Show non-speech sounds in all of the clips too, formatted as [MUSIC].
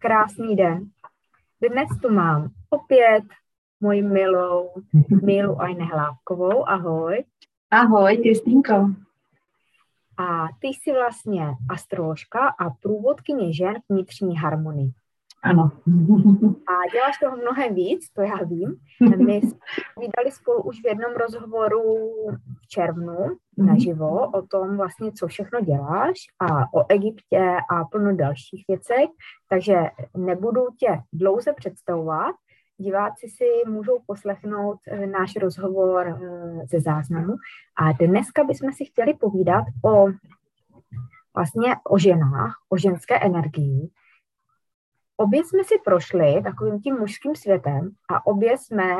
Krásný den. Dnes tu mám opět moji milou Milu Ajne Hlávkovou. Ahoj. Ahoj, Kristýnko. A ty jsi vlastně astroložka a průvodkyně žen vnitřní harmonii. Ano. [LAUGHS] A děláš toho mnohem víc, to já vím. My jsme vydali spolu už v jednom rozhovoru v červnu mhm. naživo o tom vlastně, co všechno děláš a o Egyptě a plno dalších věcech, takže nebudu tě dlouze představovat. Diváci si můžou poslechnout eh, náš rozhovor eh, ze záznamu. A dneska bychom si chtěli povídat o vlastně o ženách, o ženské energii, obě jsme si prošli takovým tím mužským světem a obě jsme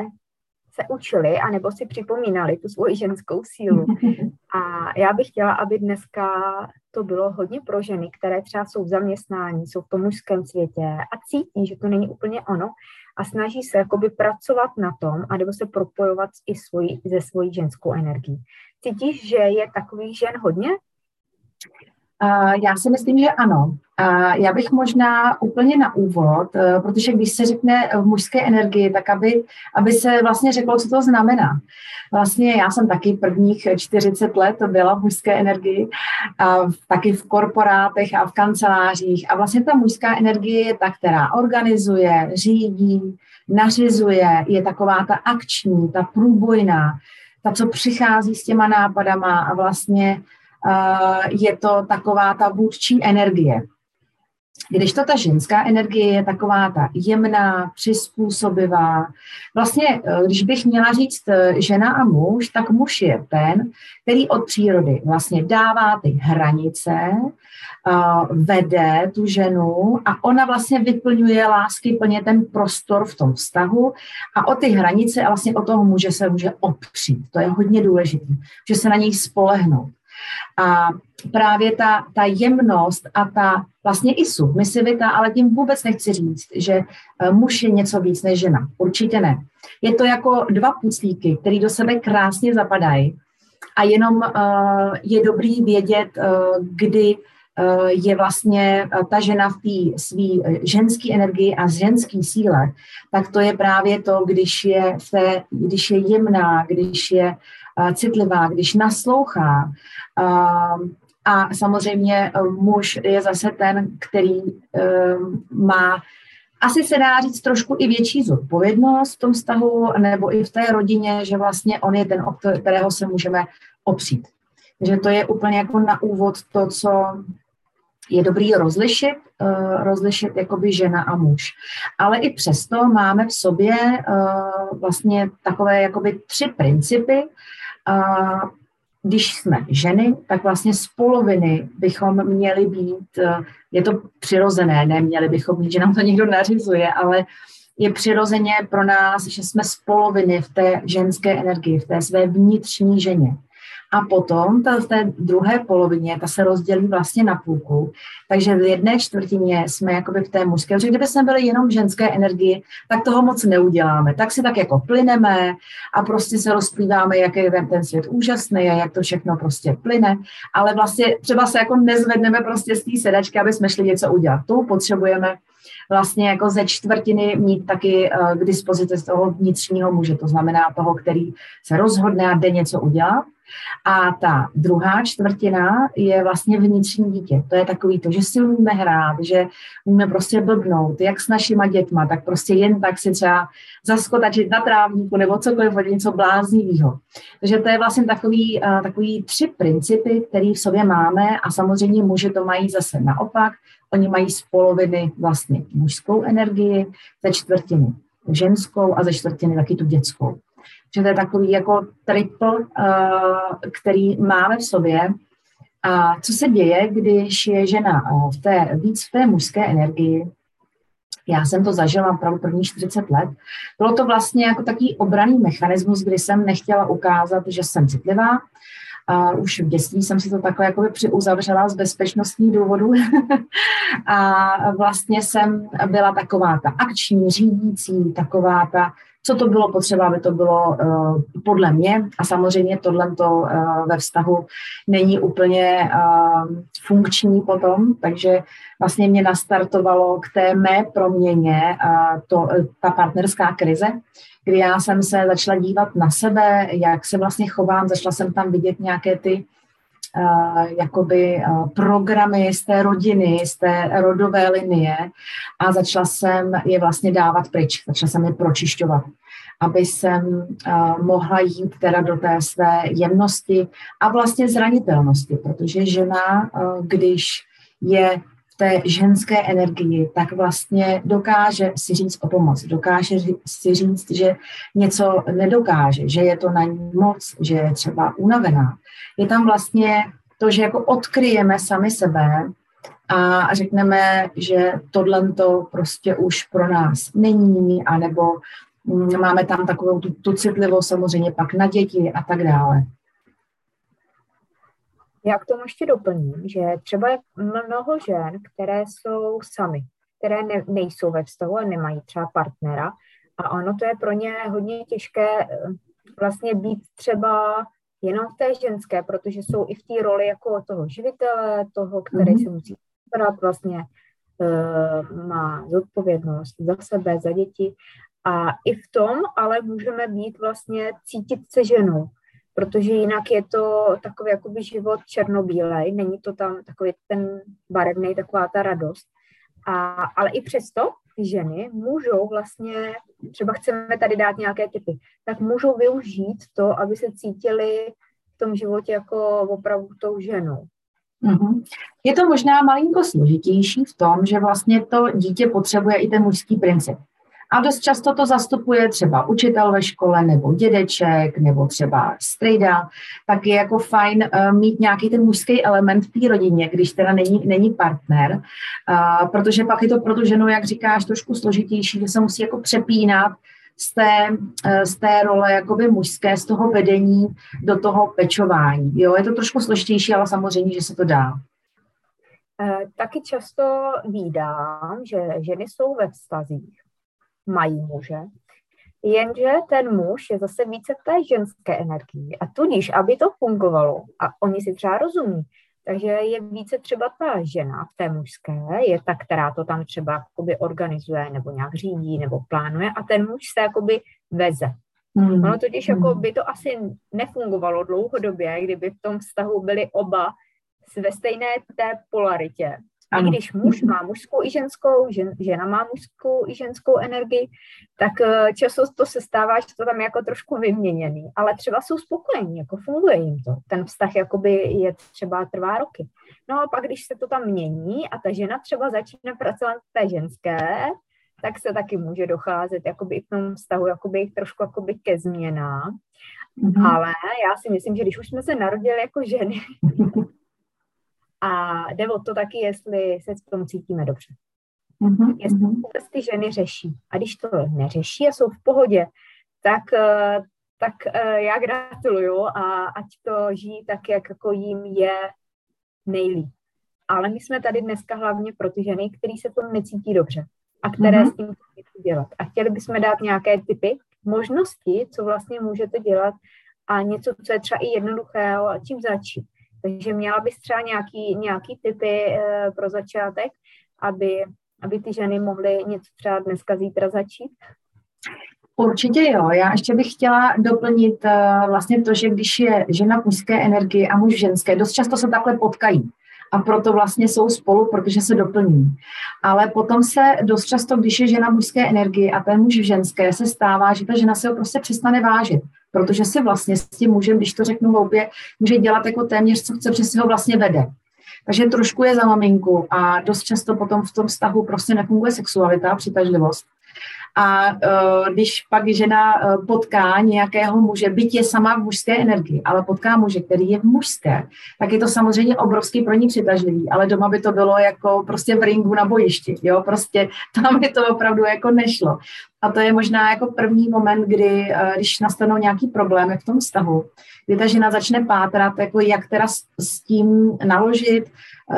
se učili, anebo si připomínali tu svoji ženskou sílu. [LAUGHS] A já bych chtěla, aby dneska to bylo hodně pro ženy, které třeba jsou v zaměstnání, jsou v tom mužském světě a cítí, že to není úplně ono a snaží se jakoby pracovat na tom, anebo se propojovat i svoji, ze svojí ženskou energií. Cítíš, že je takových žen hodně? Já si myslím, že ano. Já bych možná úplně na úvod, eh, protože když se řekne v mužské energii, tak aby, aby se vlastně řeklo, co to znamená. Vlastně já jsem taky prvních 40 let byla v mužské energii, a taky v korporátech a v kancelářích. A vlastně ta mužská energie je ta, která organizuje, řídí, nařizuje, je taková ta akční, ta průbojná, ta, co přichází s těma nápadama a vlastně je to taková ta vůdčí energie. Když to ta ženská energie je taková ta jemná, přizpůsobivá. Vlastně, eh, když bych měla říct eh, žena a muž, tak muž je ten, který od přírody vlastně dává ty hranice, eh, vede tu ženu a ona vlastně vyplňuje lásky plně ten prostor v tom vztahu a o ty hranice a vlastně o toho muže se může opřít. To je hodně důležité, že se na něj spolehnout. A právě ta, ta jemnost a ta vlastně i submisivita, ale tím vůbec nechci říct, že eh, muž je něco víc než žena. Určitě ne. Je to jako dva puclíky, které do sebe krásně zapadají a jenom uh, je dobrý vědět, uh, kdy je vlastně ta žena v té své ženské energii a ženské síle, tak to je právě to, když je, té, když je jemná, když je citlivá, když naslouchá. A samozřejmě muž je zase ten, který e, má asi se dá říct trošku i větší zodpovědnost v tom vztahu, nebo i v té rodině, že vlastně on je ten, o kterého se můžeme opřít. Takže to je úplně jako na úvod to, co je dobrý rozlišit, uh, rozlišit jakoby žena a muž. Ale i přesto máme v sobě uh, vlastně takové jakoby tři principy, když jsme ženy, tak vlastně z poloviny bychom měli být, eh, je to přirozené, neměli bychom být, že nám to někdo nařizuje, ale je přirozeně pro nás, že jsme z poloviny v té ženské energii, v té své vnitřní ženě. A potom ta, v té druhé polovině, ta se rozdělí vlastně na půlku. Takže v jedné čtvrtině jsme jakoby v té mužské. Protože kdyby jsme byli jenom ženské energii, tak toho moc neuděláme. Tak si tak jako plyneme a prostě se rozplýváme, jak je ten, ten svět úžasný a jak to všechno prostě plyne. Ale vlastně třeba se jako nezvedneme prostě z té sedačky, aby jsme šli něco udělat. Tu potřebujeme vlastně jako ze čtvrtiny mít taky uh, k dispozici z toho vnitřního muže, to znamená toho, který se rozhodne a jde něco udělat. A ta druhá čtvrtina je vlastně vnitřní dítě. To je takový to, že si umíme hrát, že umíme prostě blbnout, jak s našima dětma, tak prostě jen tak si třeba zaskotačit na trávníku nebo cokoliv od něco bláznivého. Takže to je vlastně takový, uh, takový tři principy, které v sobě máme a samozřejmě muži to mají zase naopak. Oni mají z poloviny vlastně mužskou energii, ze čtvrtiny ženskou a ze čtvrtiny taky tu dětskou. Že to je takový jako triple, eh, který máme v sobě. A co se děje, když je žena eh, v té, víc v té mužské energii, já jsem to zažila opravdu první 40 let. Bylo to vlastně jako takový obraný mechanismus, kdy jsem nechtěla ukázat, že jsem citlivá. A už v dětství jsem si to takhle jako přiuzavřela z bezpečnostních důvodů. [LAUGHS] a vlastně jsem byla taková ta akční, řídící, taková ta co to bylo potřeba, aby to bylo uh, podle mě. A samozřejmě tohle uh, ve vztahu není úplně uh, funkční potom, takže vlastně mě nastartovalo k té mé proměně uh, to, ta partnerská krize, kdy já jsem se začala dívat na sebe, jak se vlastně chovám, začala jsem tam vidět nějaké ty uh, jakoby uh, programy z té rodiny, z té rodové linie a začala jsem je vlastně dávat pryč, začala jsem je pročišťovat aby jsem uh, mohla jít teda do té své jemnosti a vlastně zranitelnosti, protože žena, když je té ženské energii, tak vlastně dokáže si říct o pomoc, dokáže si říct, že něco nedokáže, že je to na ní moc, že je třeba unavená. Je tam vlastně to, že jako odkryjeme sami sebe a řekneme, že tohle to prostě už pro nás není, anebo mm, máme tam takovou tu, tu citlivost samozřejmě pak na děti a tak dále. Já k tomu ještě doplním, že třeba je mnoho žen, které jsou sami, které ne, nejsou ve vztahu a nemají třeba partnera. A ono to je pro ně hodně těžké eh, vlastně být třeba jenom v té ženské, protože jsou i v té roli jako toho živitele, toho, který mm-hmm. se musí starat vlastně, uh, má zodpovědnost za sebe, za děti. A i v tom ale můžeme být vlastně cítit se ženou, protože jinak je to takový jakoby život černobílej, není to tam takový ten barevný, taková ta radost. A, ale i přesto ty ženy můžou vlastně, třeba chceme tady dát nějaké typy, tak můžou využít to, aby se cítili v tom životě jako opravdu tou ženou. Mm-hmm. Je to možná malinko složitější v tom, že vlastně to dítě potřebuje i ten mužský princip. A dost často to zastupuje třeba učitel ve škole, nebo dědeček, nebo třeba strejda, tak je jako fajn uh, mít nějaký ten mužský element v té rodině, když teda není, není partner, uh, protože pak je to pro tu ženu, jak říkáš, trošku složitější, že se musí jako přepínat z té, uh, z té role jakoby mužské, z toho vedení do toho pečování. Jo, je to trošku složitější, ale samozřejmě, že se to dá. Taky často vídám, že ženy jsou ve vztazích mají muže, jenže ten muž je zase více v té ženské energii a tudíž, aby to fungovalo, a oni si třeba rozumí, takže je více třeba ta žena v té mužské, je ta, která to tam třeba jakoby organizuje nebo nějak řídí nebo plánuje a ten muž se jakoby veze. Hmm. Ono totiž jako by to asi nefungovalo dlouhodobě, kdyby v tom vztahu byli oba ve stejné té polaritě. Ano. I když muž má mužskou i ženskou, žen, žena má mužskou i ženskou energii, tak eh, často to se stává, že to tam jako trošku vyměněný, ale třeba jsou spokojení, jako funguje jim to. Ten vztah jakoby je třeba trvá roky. No a pak, když se to tam mění a ta žena třeba začne pracovat v té ženské, tak se taky může docházet jakoby i v tom vztahu jakoby trošku jakoby ke změnám. Mm-hmm. Ale já si myslím, že když už jsme se narodili jako ženy, [LAUGHS] A jde o to taky, jestli se v tom cítíme dobře. Mm-hmm. Jestli mhm. vůbec ty ženy řeší. A když to neřeší a jsou v pohodě, tak, eh, tak eh, já gratuluju a ať to žijí tak, jak jako jim je nejlíp. Ale my jsme tady dneska hlavně pro ty ženy, které se tom necítí dobře a které mm-hmm. s tím chtějí dělat. A chtěli bychom dát nějaké typy, možnosti, co vlastně můžete dělat a něco, co je třeba i jednoduchého a čím začít. Takže měla bys třeba nějaký, nějaký typy e, pro začátek, aby, aby ty ženy mohly něco třeba dneska, zítra začít? Určitě jo. Já ještě bych chtěla doplnit uh, vlastně to, že když je žena v mužské energii a muž v ženské, dost často se takhle potkají a proto vlastně jsou spolu, protože se doplní. Ale potom se dost často, když je žena mužské energie a ten muž v ženské, se stává, že ta žena se ho prostě přestane vážit, protože si vlastně s tím mužem, když to řeknu hloupě, může dělat jako téměř, co chce, protože si ho vlastně vede. Takže trošku je za maminku a dost často potom v tom vztahu prostě nefunguje sexualita, přitažlivost. A uh, když pak žena uh, potká nějakého muže, byť je sama v mužské energii, ale potká muže, který je v mužské, tak je to samozřejmě obrovský pro ní přitažlivý, ale doma by to bylo jako prostě v ringu na bojišti, jo, prostě tam by to opravdu jako nešlo. A to je možná jako první moment, kdy, uh, když nastanou nějaký problémy v tom vztahu, kdy ta žena začne pátrat, jako jak teda s, s tím naložit,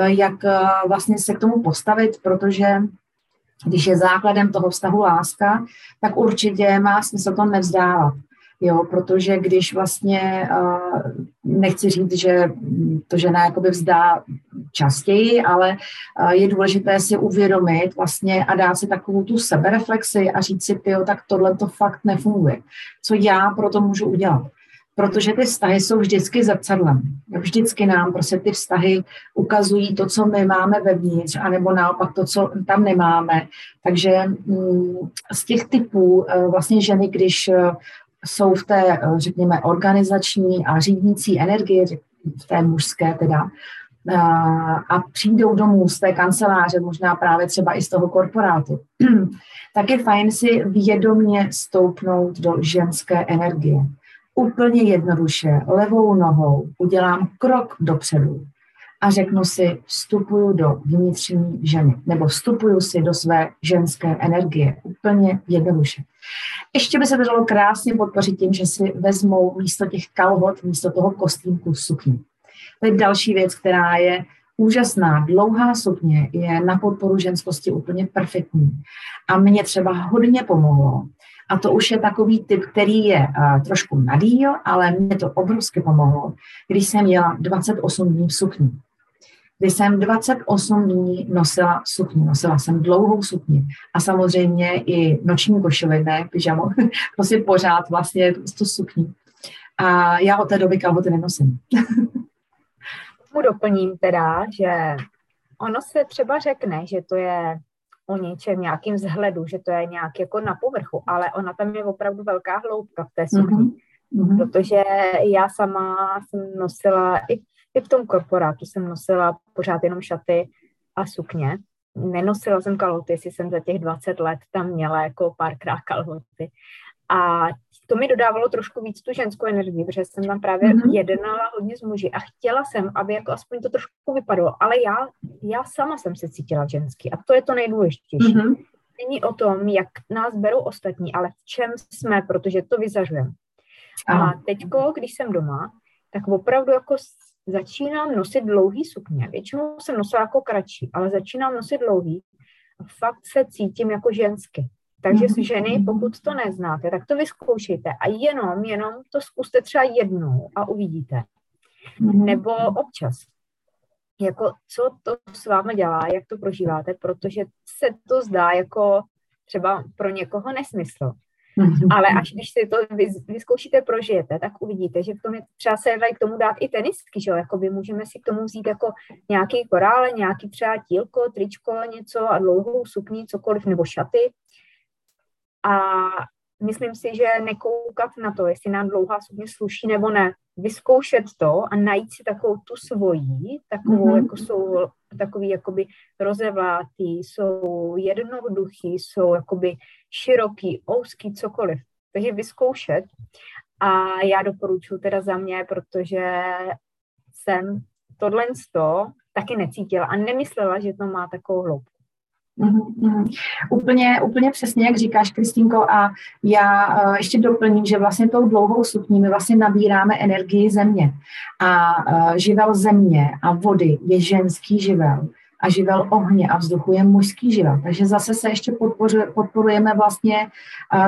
jak vlastně se k tomu postavit, protože když je základem toho vztahu láska, tak určitě má smysl to nevzdávat. Jo, protože když vlastně, uh, nechci říct, že to žena jakoby vzdá častěji, ale uh, je důležité si uvědomit vlastně a dát si takovou tu sebereflexi a říct si, tyjo, tak tohle to fakt nefunguje. Co já pro to můžu udělat? Protože ty vztahy jsou vždycky zrcadlem. Vždycky nám prostě ty vztahy ukazují to, co my máme vevnitř, anebo naopak to, co tam nemáme. Takže mm, z těch typů eh, vlastně ženy, když eh, jsou v té, eh, řekněme, organizační a řídící energie, v té mužské teda, a přijdou domů z té kanceláře, možná právě třeba i z toho korporátu, [CLEARS THROAT] tak je fajn si vědomě stoupnout do ženské energie úplně jednoduše levou nohou udělám krok dopředu a řeknu si, vstupuju do vnitřní ženy, nebo vstupuju si do své ženské energie. Úplně jednoduše. Ještě by se to dalo krásně podpořit tím, že si vezmou místo těch kalhot, místo toho kostýmku sukni. To je další věc, která je úžasná. Dlouhá sukně je na podporu ženskosti úplně perfektní. A mě třeba hodně pomohlo, a to už je takový typ, který je uh, trošku nadýl, ale mě to obrovsky pomohlo, když jsem měla 28 dní v sukni. Když jsem 28 dní nosila sukni, nosila jsem dlouhou sukni a samozřejmě i noční košily, ne pyžamo, [LAUGHS] prostě pořád vlastně tu sukni. A já od té doby kalhoty nenosím. [LAUGHS] Mu doplním teda, že ono se třeba řekne, že to je o něčem, nějakým vzhledu, že to je nějak jako na povrchu, ale ona tam je opravdu velká hloubka v té sukni. Mm-hmm. Protože já sama jsem nosila, i, i v tom korporátu jsem nosila pořád jenom šaty a sukně. Nenosila jsem kalhoty, jestli jsem za těch 20 let tam měla jako párkrát kalhoty. A to mi dodávalo trošku víc tu ženskou energii, protože jsem tam právě mm-hmm. jednala hodně s muži a chtěla jsem, aby jako aspoň to trošku vypadalo, ale já, já sama jsem se cítila ženský a to je to nejdůležitější. Mm-hmm. Není o tom, jak nás berou ostatní, ale v čem jsme, protože to vyzařujeme. A teďko, když jsem doma, tak opravdu jako začínám nosit dlouhý sukně. Většinou jsem nosila jako kratší, ale začínám nosit dlouhý a fakt se cítím jako žensky. Takže s ženy, pokud to neznáte, tak to vyzkoušejte a jenom, jenom to zkuste třeba jednou a uvidíte. Mhm. Nebo občas. Jako, co to s vámi dělá, jak to prožíváte, protože se to zdá jako třeba pro někoho nesmysl. Mhm. Ale až když si to vyzkoušíte, prožijete, tak uvidíte, že v tom je třeba se dají k tomu dát i tenisky, že jo? Jakoby můžeme si k tomu vzít jako nějaký korále, nějaký třeba tílko, tričko, něco a dlouhou sukni, cokoliv, nebo šaty a myslím si, že nekoukat na to, jestli nám dlouhá sukně sluší nebo ne, vyzkoušet to a najít si takovou tu svoji, takovou, mm-hmm. jako jsou takový jakoby rozevlátý, jsou jednoduchý, jsou jakoby široký, ouský, cokoliv. Takže vyzkoušet a já doporučuji teda za mě, protože jsem tohle to taky necítila a nemyslela, že to má takovou hloubku. Mm-hmm. Úplně, úplně přesně, jak říkáš, Kristýnko, a já uh, ještě doplním, že vlastně tou dlouhou sukní my vlastně nabíráme energii země a uh, živel země a vody je ženský živel a živel ohně a vzduchu je mužský živel. Takže zase se ještě podporujeme vlastně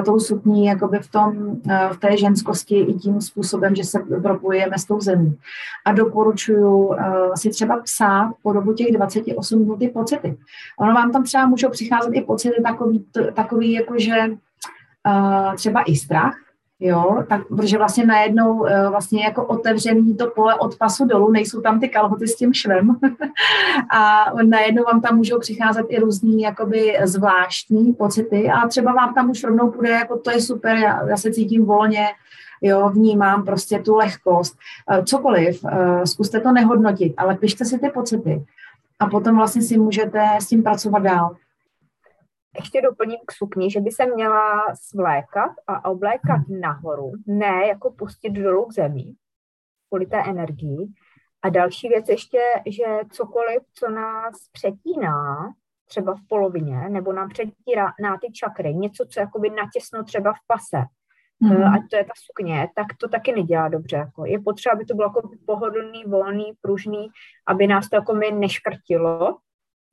tou sukní jakoby v, tom, v té ženskosti i tím způsobem, že se propojujeme s tou zemí. A doporučuju si třeba psát po dobu těch 28 minut ty pocity. Ono vám tam třeba můžou přicházet i pocity takový, takový jako, že uh, třeba i strach, jo, tak, protože vlastně najednou eh, vlastně jako otevřený to pole od pasu dolů, nejsou tam ty kalhoty s tím švem. [LAUGHS] A najednou vám tam můžou přicházet i různý jakoby zvláštní pocity. A třeba vám tam už rovnou půjde, jako to je super, já, já se cítím volně, jo, vnímám prostě tu lehkost, eh, cokoliv, eh, zkuste to nehodnotit, ale pište si ty pocity. A potom vlastně si můžete s tím pracovat dál ještě doplním k sukni, že by se měla svlékat a oblékat nahoru, ne jako pustit dolů k zemi, kvůli té energii. A další věc ještě, že cokoliv, co nás přetíná, třeba v polovině, nebo nám přetírá na ty čakry, něco, co jakoby natěsno třeba v pase, mm-hmm. ať to je ta sukně, tak to taky nedělá dobře. Jako. Je potřeba, aby to bylo jako pohodlný, volný, pružný, aby nás to jako mi neškrtilo,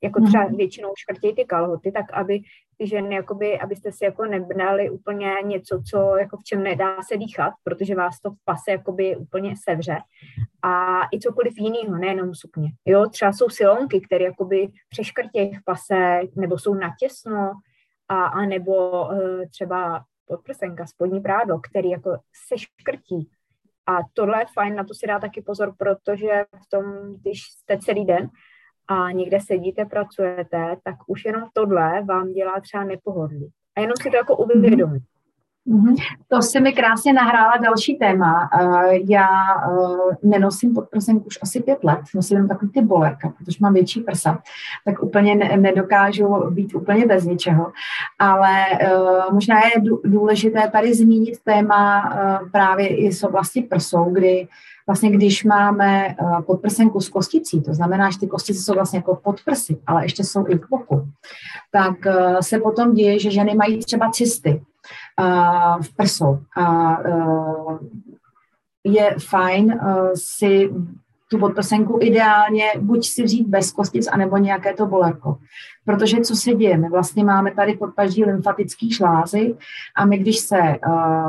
jako třeba mhm. většinou škrtějí ty kalhoty, tak aby ty ženy, jakoby, abyste si jako nebrali úplně něco, co jako v čem nedá se dýchat, protože vás to v pase jakoby úplně sevře. A i cokoliv jiného, nejenom sukně. Jo, třeba jsou silonky, které jakoby přeškrtějí v pase, nebo jsou natěsno, a, a nebo uh, třeba podprsenka, spodní prádlo, který jako se škrtí. A tohle je fajn, na to si dá taky pozor, protože v tom, když jste celý den a někde sedíte, pracujete, tak už jenom tohle vám dělá třeba nepohodlí. A jenom si to jako uvědomit. Mm-hmm. To se mi krásně nahrála další téma. Já uh, nenosím podprsenku už asi pět let, nosím takový ty bolerka, protože mám větší prsa, tak úplně ne, nedokážu být úplně bez ničeho. Ale uh, možná je důležité tady zmínit téma právě i z oblasti prsou, kdy vlastně když máme podprsenku s kosticí, to znamená, že ty kostice jsou vlastně jako podprsy, ale ještě jsou i k boku, tak se potom děje, že ženy mají třeba cysty v prsou. A je fajn si tu podprsenku ideálně buď si vzít bez kostic, anebo nějaké to bolerko. Protože co se děje? My vlastně máme tady podpaží lymfatický šlázy a my když se,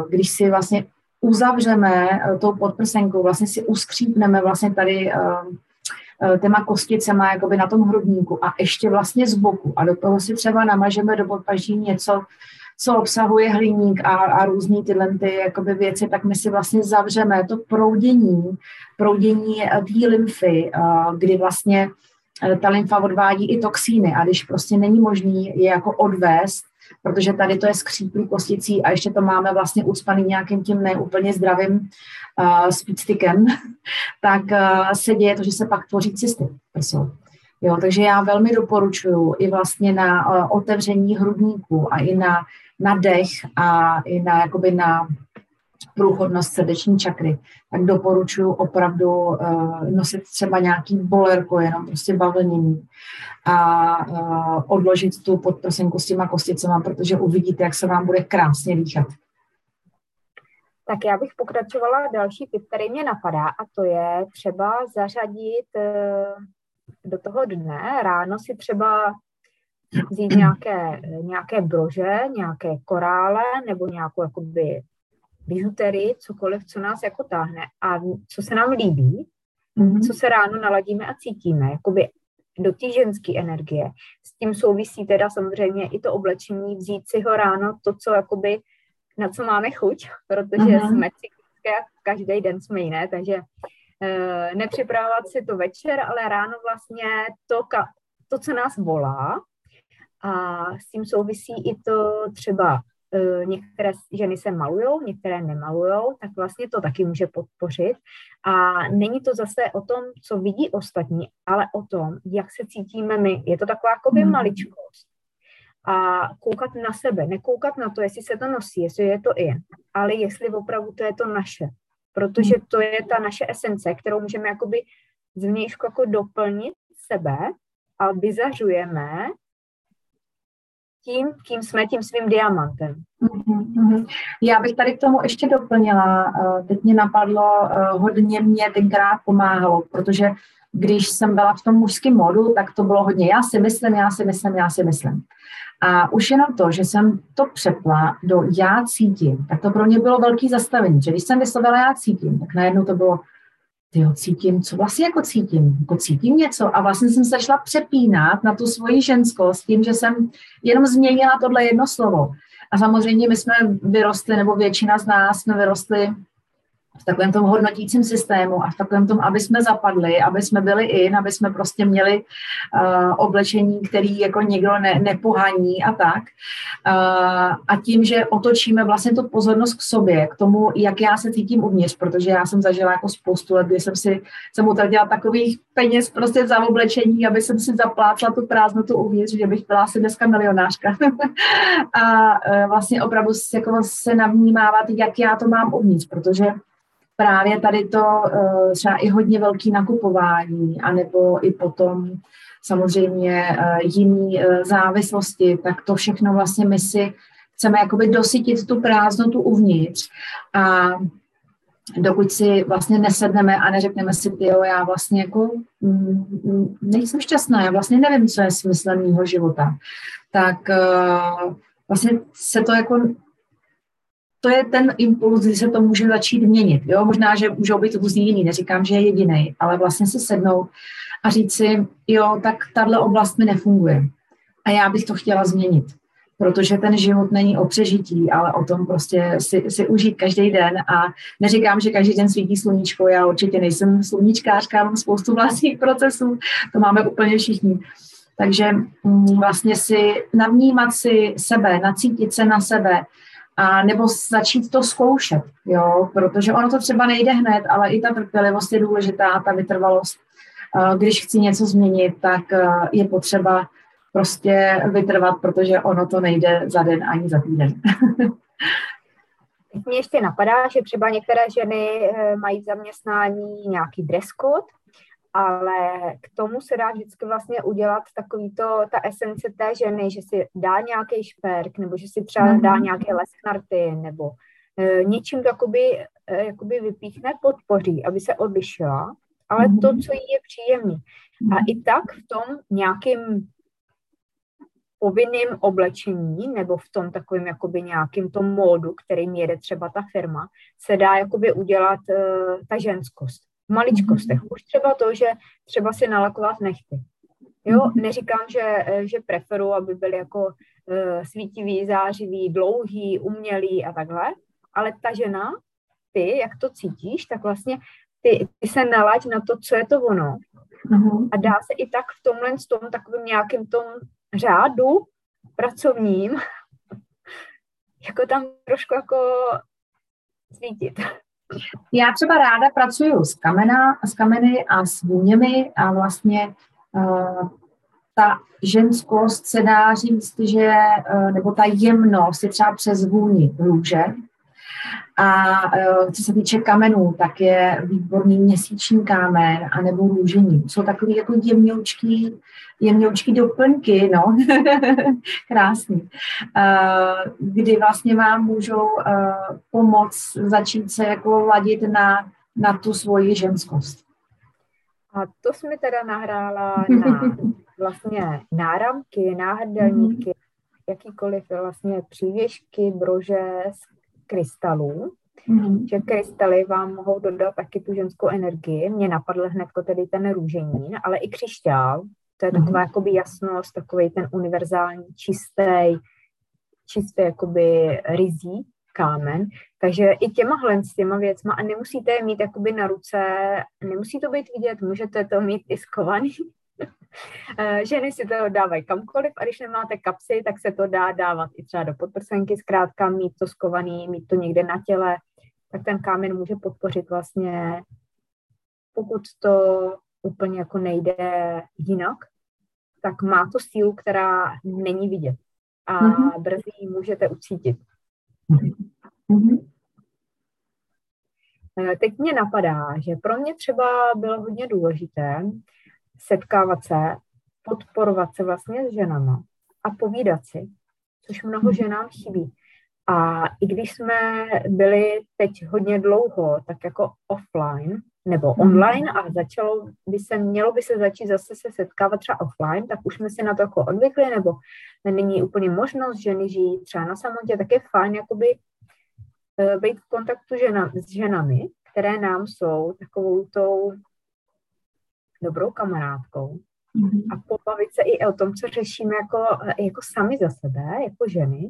když si vlastně uzavřeme tou podprsenkou, vlastně si uskřípneme vlastně tady těma kosticema jakoby na tom hrudníku a ještě vlastně z boku a do toho si třeba namažeme do podpaží něco, co obsahuje hliník a, a různý tyhle ty jakoby věci, tak my si vlastně zavřeme to proudění, proudění eh, té lymfy, eh, kdy vlastně eh, ta lymfa odvádí i toxíny a když prostě není možný je jako odvést, protože tady to je skříplý kosticí a ještě to máme vlastně ucpaný nějakým tím neúplně zdravým uh, speedstykem, [LAUGHS] tak uh, se děje to, že se pak tvoří cysty prsou. Jo, takže já velmi doporučuji i vlastně na uh, otevření hrudníku a i na na dech a i na, jakoby na průchodnost srdeční čakry, tak doporučuji opravdu uh, nosit třeba nějaký bolerko, jenom prostě bavlnění a uh, odložit tu podprsenku s těma kosticema, protože uvidíte, jak se vám bude krásně dýchat. Tak já bych pokračovala další tip, který mě napadá a to je třeba zařadit uh, do toho dne, ráno si třeba vzít nějaké, nějaké brože, nějaké korále nebo nějakou jakoby bižuterii, cokoliv, co nás jako táhne a co se nám líbí, mm-hmm. co se ráno naladíme a cítíme, jakoby do té ženské energie. S tím souvisí teda samozřejmě i to oblečení, vzít si ho ráno, to, co jakoby, na co máme chuť, protože mm-hmm. jsme cyklické, každý den jsme jiné, takže nepřipravovat si to večer, ale ráno vlastně to, to, co nás volá, a s tím souvisí i to třeba uh, některé ženy se malujou, některé nemalujou, tak vlastně to taky může podpořit. A není to zase o tom, co vidí ostatní, ale o tom, jak se cítíme my. Je to taková jakoby mm. maličkost. A koukat na sebe, nekoukat na to, jestli se to nosí, jestli je to i, ale jestli opravdu to je to naše. Protože hmm. to je ta naše esence, kterou můžeme jakoby zvnějšku jako doplnit sebe a vyzařujeme tím, kým jsme, tím svým diamantem. Mm-hmm. Já bych tady k tomu ještě doplnila, eh, teď mě napadlo, eh, hodně mě tenkrát pomáhalo, protože když jsem byla v tom mužském modu, tak to bylo hodně já si myslím, já si myslím, já si myslím. A už jenom to, že jsem to přepla do já cítím, tak to pro mě bylo velký zastavení. Že když jsem vyslovila já cítím, tak najednou to bylo ty cítím, co vlastně jako cítím? Jako cítím něco a vlastně jsem se šla přepínat na tu svoji ženskost tím, že jsem jenom změnila tohle jedno slovo. A samozřejmě my jsme vyrostli, nebo většina z nás jsme vyrostli v takovém tom hodnotícím systému a v takovém tom, aby jsme zapadli, aby jsme byli in, aby jsme prostě měli uh, oblečení, který jako někdo ne, nepohaní a tak. Uh, a tím, že otočíme vlastně tu pozornost k sobě, k tomu, jak já se cítím uvnitř, protože já jsem zažila jako spoustu let, kdy jsem si, jsem utratila takových peněz prostě za oblečení, aby jsem si zaplácla tu prázdnotu uvnitř, že bych byla asi dneska milionářka. [LAUGHS] a uh, vlastně opravdu jako se navnímávat, jak já to mám uvnitř, protože právě tady to eh, třeba i hodně velký nakupování, anebo i potom samozřejmě eh, jiný eh, závislosti, tak to všechno vlastně my si chceme jakoby dosytit tu prázdnotu uvnitř. A dokud si vlastně nesedneme a neřekneme si, jo, já vlastně jako mm, nejsem šťastná, já vlastně nevím, co je smyslem mého života, tak vlastně se to jako to je ten impuls, kdy se to může začít měnit. Jo? Možná, že můžou být různý jiný, neříkám, že je jediný, ale vlastně si sednout a říct si, jo, tak tahle oblast mi nefunguje a já bych to chtěla změnit protože ten život není o přežití, ale o tom prostě si, si užít každý den a neříkám, že každý den svítí sluníčko, já určitě nejsem sluníčkářka, mám spoustu vlastních procesů, to máme úplně všichni. Takže mm, vlastně si navnímat si sebe, nacítit se na sebe, a nebo začít to zkoušet, jo, protože ono to třeba nejde hned, ale i ta trpělivost je důležitá, ta vytrvalost. Když chci něco změnit, tak eh, je potřeba prostě vytrvat, protože ono to nejde za den ani za týden. [LAUGHS] Mně ještě napadá, že třeba některé ženy eh, mají v zaměstnání nějaký dress code, ale k tomu se dá vždycky vlastně udělat takový to, ta esence té ženy, že si dá nějaký šperk, nebo že si třeba dá mhm. nějaké lesnarty, nebo e, něčím to jakoby, e, jakoby vypíchne, podpoří, aby se odlišila, ale to, mhm. co jí je příjemný. A i tak v tom nějakým povinným oblečení nebo v tom takovým jakoby nějakým tom módu, kterým jede třeba ta firma, se dá jakoby udělat uh, ta ženskost. V maličkostech. Mm-hmm. Už třeba to, že třeba si nalakovat nechty. Jo, mm-hmm. neříkám, že, eh, že preferu, aby byly jako uh, svítivý, zářivý, dlouhý, umělý a takhle, ale ta žena, ty, jak to cítíš, tak vlastně ty, ty se nalaď na to, co je to ono. Mm-hmm. A dá se i tak v tomhle s tom takovým nějakým tom řádu pracovním, [LAUGHS] jako tam trošku jako svítit. Já třeba ráda pracuju s, kamena, s kameny a s vůněmi a vlastně uh, ta ženskost se dá říct, že, uh, nebo ta jemnost je třeba přes vůni růže, a uh, co se týče kamenů, tak je výborný měsíční kámen anebo růžení. Jsou takový jako jemňoučký, jemňoučký doplňky, no, [LAUGHS] krásný, uh, kdy vlastně vám můžou uh, pomoct začít se jako ladit na, na tu svoji ženskost. A to jsme teda nahrála [LAUGHS] na vlastně náramky, náhrdelníky, mm-hmm. jakýkoliv vlastně přívěšky, brože, krystalů, mm-hmm. že krystaly vám mohou dodat taky tu ženskou energii. Mně napadl hned tedy ten růženín, ale i křišťál, to je taková mm-hmm. jakoby jasnost, takový ten univerzální, čistý, čistý jakoby rizí kámen. Takže i těma s těma věcma a nemusíte je mít jakoby na ruce, nemusí to být vidět, můžete to mít i skovaný, [LAUGHS] ženy si to dávají kamkoliv a když nemáte kapsy, tak se to dá dávat i třeba do podprsenky, zkrátka mít to skovaný, mít to někde na těle, tak ten kámen může podpořit vlastně, pokud to úplně jako nejde jinak, tak má to sílu, která není vidět a mm-hmm. brzy ji můžete ucítit. Mm-hmm. Teď mě napadá, že pro mě třeba bylo hodně důležité, setkávat se, podporovat se vlastně s ženama a povídat si, což mnoho mhm. ženám chybí. A i když jsme byli teď hodně dlouho, tak jako offline nebo mhm. online a začalo by se, mělo by se začít zase se setkávat třeba offline, tak už jsme si na to jako odvykli, nebo není úplně možnost ženy žít třeba na samotě, tak je fajn jakoby eh, být v kontaktu žena, s ženami, které nám jsou takovou tou dobrou kamarádkou mm-hmm. a pobavit se i o tom, co řešíme jako, jako sami za sebe, jako ženy,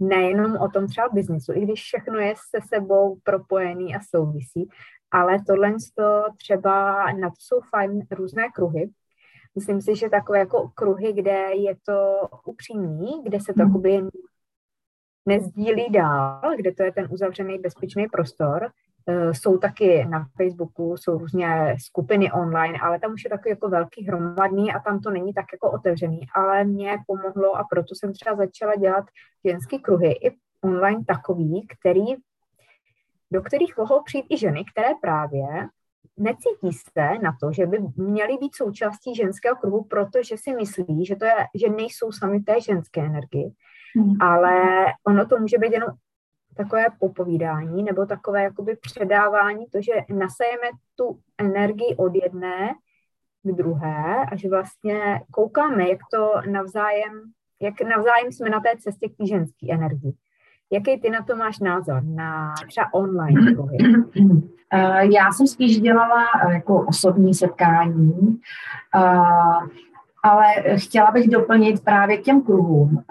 nejenom o tom třeba biznisu, i když všechno je se sebou propojený a souvisí, ale tohle to třeba, na to jsou fajn různé kruhy. Myslím si, že takové jako kruhy, kde je to upřímný, kde se to mm. jakoby nezdílí dál, kde to je ten uzavřený bezpečný prostor, jsou taky na Facebooku, jsou různě skupiny online, ale tam už je takový jako velký hromadný a tam to není tak jako otevřený, ale mě pomohlo a proto jsem třeba začala dělat ženský kruhy i online takový, který, do kterých mohou přijít i ženy, které právě necítí se na to, že by měly být součástí ženského kruhu, protože si myslí, že, to je, že nejsou sami té ženské energii, hmm. ale ono to může být jenom takové popovídání nebo takové jakoby předávání, to, že nasajeme tu energii od jedné k druhé a že vlastně koukáme, jak to navzájem, jak navzájem jsme na té cestě k ženské energii. Jaký ty na to máš názor, na třeba online Uh, [CLEARS THROAT] Já jsem spíš dělala uh, jako osobní setkání, uh, ale chtěla bych doplnit právě k těm kruhům.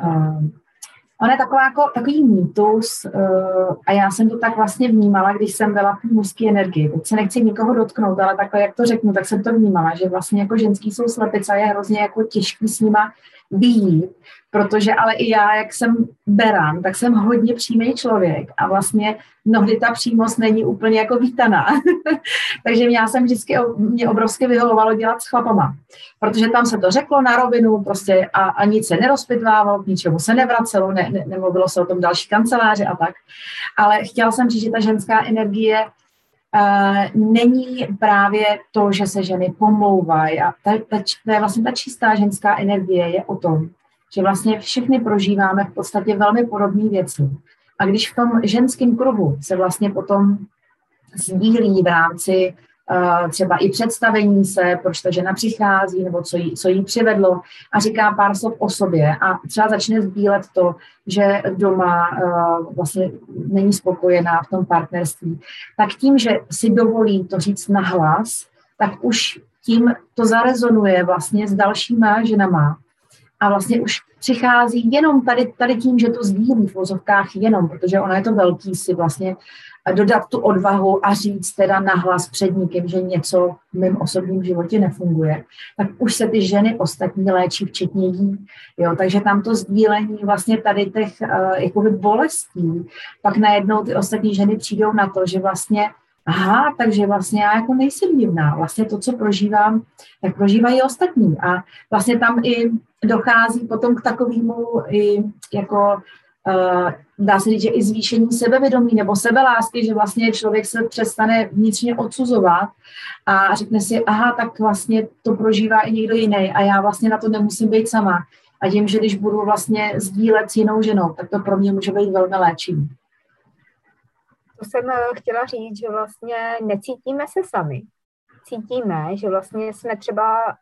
On je taková jako, takový mýtus uh, a já jsem to tak vlastně vnímala, když jsem byla v mužské energii. Teď se nechci nikoho dotknout, ale takhle, jak to řeknu, tak jsem to vnímala, že vlastně jako ženský jsou slepice a je hrozně jako těžký s nima vyjít, protože ale i já, jak jsem beran, tak jsem hodně přímý člověk a vlastně mnohdy ta přímost není úplně jako vítaná. [LAUGHS] Takže já jsem vždycky, mě obrovsky vyhovovalo dělat s chlapama, protože tam se to řeklo na rovinu prostě a, a nic se nerozpitvávalo, k ničemu se nevracelo, ne, ne, nemluvilo se o tom další kanceláře a tak. Ale chtěla jsem říct, že ta ženská energie není právě to, že se ženy pomlouvají. A ta, ta, ta, vlastně ta čistá ženská energie je o tom, že vlastně všechny prožíváme v podstatě velmi podobné věci. A když v tom ženském kruhu se vlastně potom sdílí v rámci třeba i představení se, proč ta žena přichází, nebo co jí, co jí přivedlo. A říká pár slov o sobě. A třeba začne sdílet to, že doma uh, vlastně není spokojená v tom partnerství, tak tím, že si dovolí to říct nahlas, tak už tím to zarezonuje vlastně s dalšíma ženama. A vlastně už přichází jenom tady, tady tím, že to sdílí v vozovkách jenom, protože ono je to velký si vlastně dodat tu odvahu a říct teda nahlas před někým, že něco v mém osobním životě nefunguje, tak už se ty ženy ostatní léčí, včetně jí. Jo, takže tam to sdílení vlastně tady těch uh, jakoby bolestí, pak najednou ty ostatní ženy přijdou na to, že vlastně aha, takže vlastně já jako nejsem divná. Vlastně to, co prožívám, tak prožívají ostatní. A vlastně tam i dochází potom k takovému i jako dá se říct, že i zvýšení sebevědomí nebo sebelásky, že vlastně člověk se přestane vnitřně odsuzovat a řekne si, aha, tak vlastně to prožívá i někdo jiný a já vlastně na to nemusím být sama. A tím, že když budu vlastně sdílet s jinou ženou, tak to pro mě může být velmi léčivý. To jsem eh, chtěla říct, že vlastně necítíme se sami. Cítíme, že vlastně jsme třeba, eh,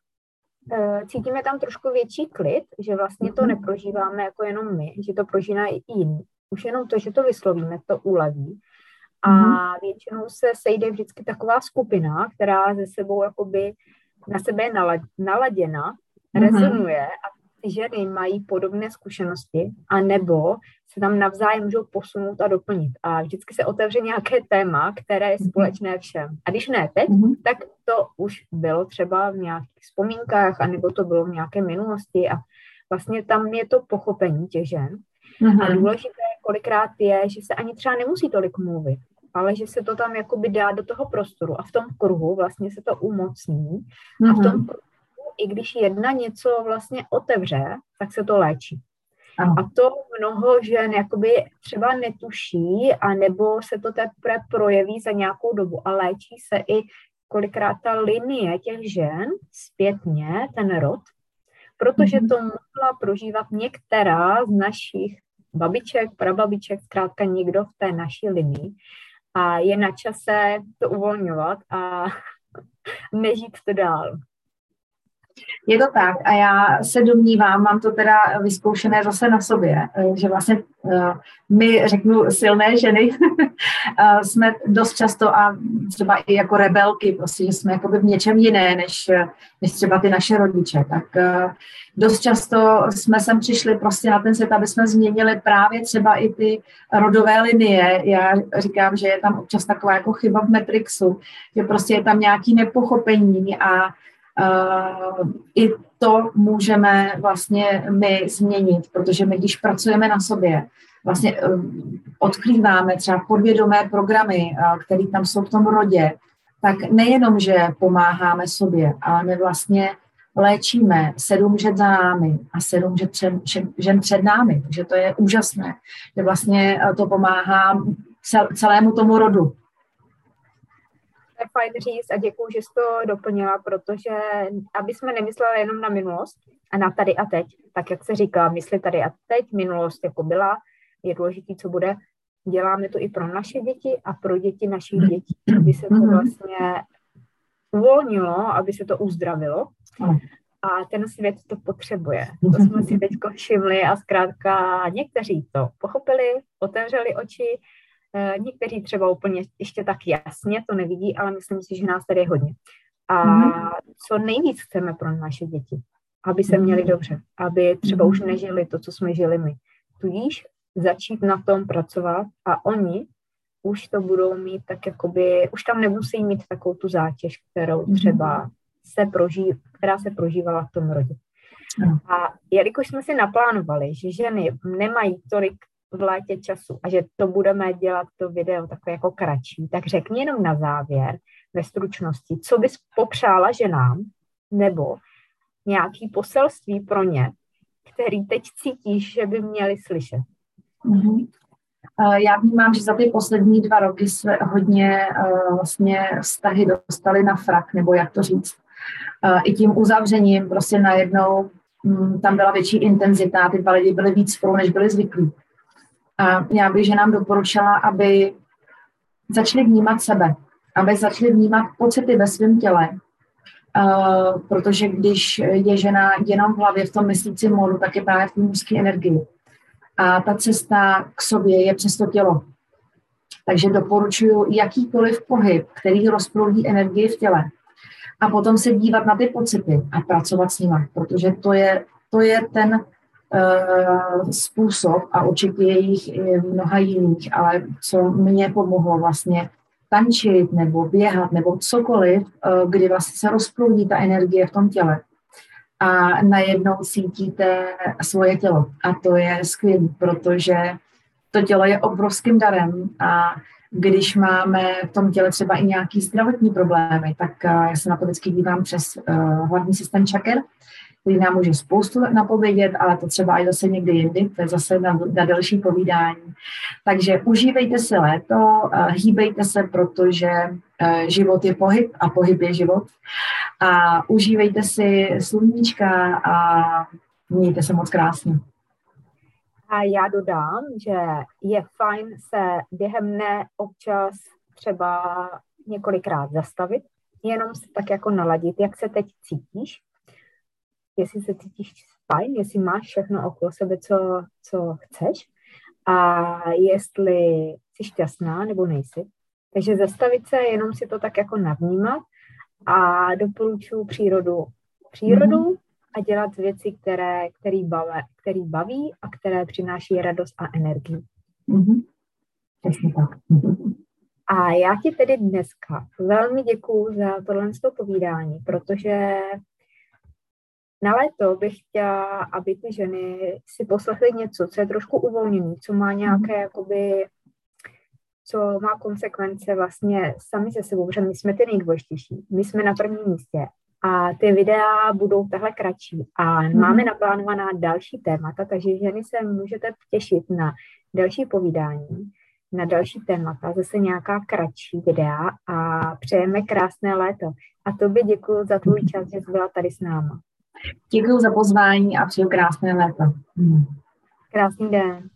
cítíme tam trošku větší klid, že vlastně to mhm. neprožíváme jako jenom my, že to prožívá i jiný. Už jenom to, že to vyslovíme, to uleví. A mm-hmm. většinou se sejde vždycky taková skupina, která ze sebou jakoby na sebe je naladěna, mm-hmm. rezonuje a ženy mají podobné zkušenosti, anebo se tam navzájem můžou posunout a doplnit. A vždycky se otevře nějaké téma, které je mhm. společné všem. A když ne teď, mm-hmm. tak to už bylo třeba v nějakých vzpomínkách, anebo to bylo v nějaké minulosti a vlastně tam je to pochopení těch žen. Mm-hmm. A důležité kolikrát je, že se ani třeba nemusí tolik mluvit, ale že se to tam jakoby dá do toho prostoru a v tom kruhu vlastně se to umocní a v tom mhm. kruhu, i když jedna něco vlastně otevře, tak se to léčí. Ano. A to mnoho žen jakoby třeba netuší, a nebo se to teprve projeví za nějakou dobu a léčí se i kolikrát ta linie těch žen zpětně, ten rod, protože mhm. to mohla prožívat některá z našich babiček, prababiček, zkrátka někdo v té naší linii a je na čase to uvolňovat a [LAUGHS] nežít to dál. Je to tak a já se domnívám, mám to teda vyzkoušené zase na sobě, eh, že vlastně eh, my, řeknu, silné ženy [LAUGHS] eh, jsme dost často a třeba i jako rebelky, prostě, že jsme jakoby v něčem jiné, než, než třeba ty naše rodiče, tak dost často jsme sem přišli prostě na ten svět, aby jsme změnili právě třeba i ty rodové linie. Já říkám, že je tam občas taková jako chyba v Matrixu, že prostě je tam nějaký nepochopení a I to můžeme vlastně my změnit, protože my, když pracujeme na sobě, vlastně uh, odkrýváme třeba podvědomé programy, uh, které tam jsou v tom rodě, tak nejenom, že pomáháme sobě, ale my vlastně léčíme sedm žen za námi a sedm žen před, žen před námi. Takže to je úžasné, že vlastně to pomáhá celému tomu rodu fajn říct a děkuji, že jsi to doplnila, protože aby jsme nemysleli jenom na minulost a na tady a teď, tak jak se říká, mysli tady a teď, minulost jako byla, je důležitý, co bude, děláme to i pro naše děti a pro děti našich dětí, aby se to mhm. vlastně uvolnilo, aby se to uzdravilo. A ten svět to potřebuje. To jsme si teď všimli a zkrátka někteří to pochopili, otevřeli oči, někteří třeba úplně ještě tak jasně to nevidí, ale myslím si, že nás tady je hodně. A mhm. co nejvíc chceme pro naše děti, aby se měli mhm. dobře, aby třeba už nežili to, co jsme žili my. Tudíž začít na tom pracovat a oni už to budou mít tak jakoby, už tam nemusí mít takovou tu zátěž, kterou mhm. třeba se proží, která se prožívala v tom rodě. A jelikož jsme si naplánovali, že ženy nemají tolik v létě času a že to budeme dělat to video takové jako kratší, tak řekni jenom na závěr ve stručnosti, co bys popřála ženám nebo nějaký poselství pro ně, který teď cítíš, že by měli slyšet. Mm-hmm. Já vnímám, že za ty poslední dva roky se hodně uh, vlastně vztahy dostaly na frak, nebo jak to říct. Uh, I tím uzavřením prostě najednou um, tam byla větší intenzita, ty dva lidi byly víc spolu, než byli zvyklí. A já bych ženám doporučila, aby začali vnímat sebe, aby začali vnímat pocity ve svém těle, Uh, protože když je žena jenom v hlavě v tom myslícím modu, tak je právě v té mužské energii a ta cesta k sobě je přes to tělo. Takže doporučuji jakýkoliv pohyb, který rozproudí energii v těle. A potom se dívat na ty pocity a pracovat s nimi, protože to je, to je ten způsob a určitě je jich i mnoha jiných, ale co mě pomohlo vlastně tančit nebo běhat nebo cokoliv, uh, kdy vlastně se rozproudí ta energie v tom těle a najednou cítíte svoje tělo. A to je skvělé, protože to tělo je obrovským darem a když máme v tom těle třeba i nějaký zdravotní problémy, tak eh, já se na to vždycky dívám přes hlavní systém čaker, který nám může spoustu napovědět, ale to třeba i zase někdy jindy, to je zase na, na další povídání. Takže užívejte si léto, uh, hýbejte se, protože uh, život je pohyb a pohyb je život a užívejte si sluníčka a mějte se moc krásně. A já dodám, že je fajn se během dne občas třeba několikrát zastavit, jenom se tak jako naladit, jak se teď cítíš, jestli se cítíš fajn, jestli máš všechno okolo sebe, co, co chceš a jestli jsi šťastná nebo nejsi. Takže zastavit se, jenom si to tak jako navnímat a doporučuji přírodu. Přírodu mm-hmm. a dělat věci, které, který, baví, který baví a které přináší radost a energii. Mm-hmm. tak. A já ti tedy dneska velmi děkuju za tohle povídání, protože na léto bych chtěla, aby ty ženy si poslechly něco, co je trošku uvolněné, co má nějaké mm-hmm. jakoby co má konsekvence vlastně sami se sebou, protože my jsme ty nejdůležitější. My jsme na prvním místě a ty videa budou tahle kratší a mm. máme naplánovaná další témata, takže ženy se můžete těšit na další povídání, na další témata, zase nějaká kratší videa a přejeme krásné léto. A tobě děkuji za tvůj čas, že jsi byla tady s náma. Děkuji za pozvání a přeju krásné léto. Krásný den.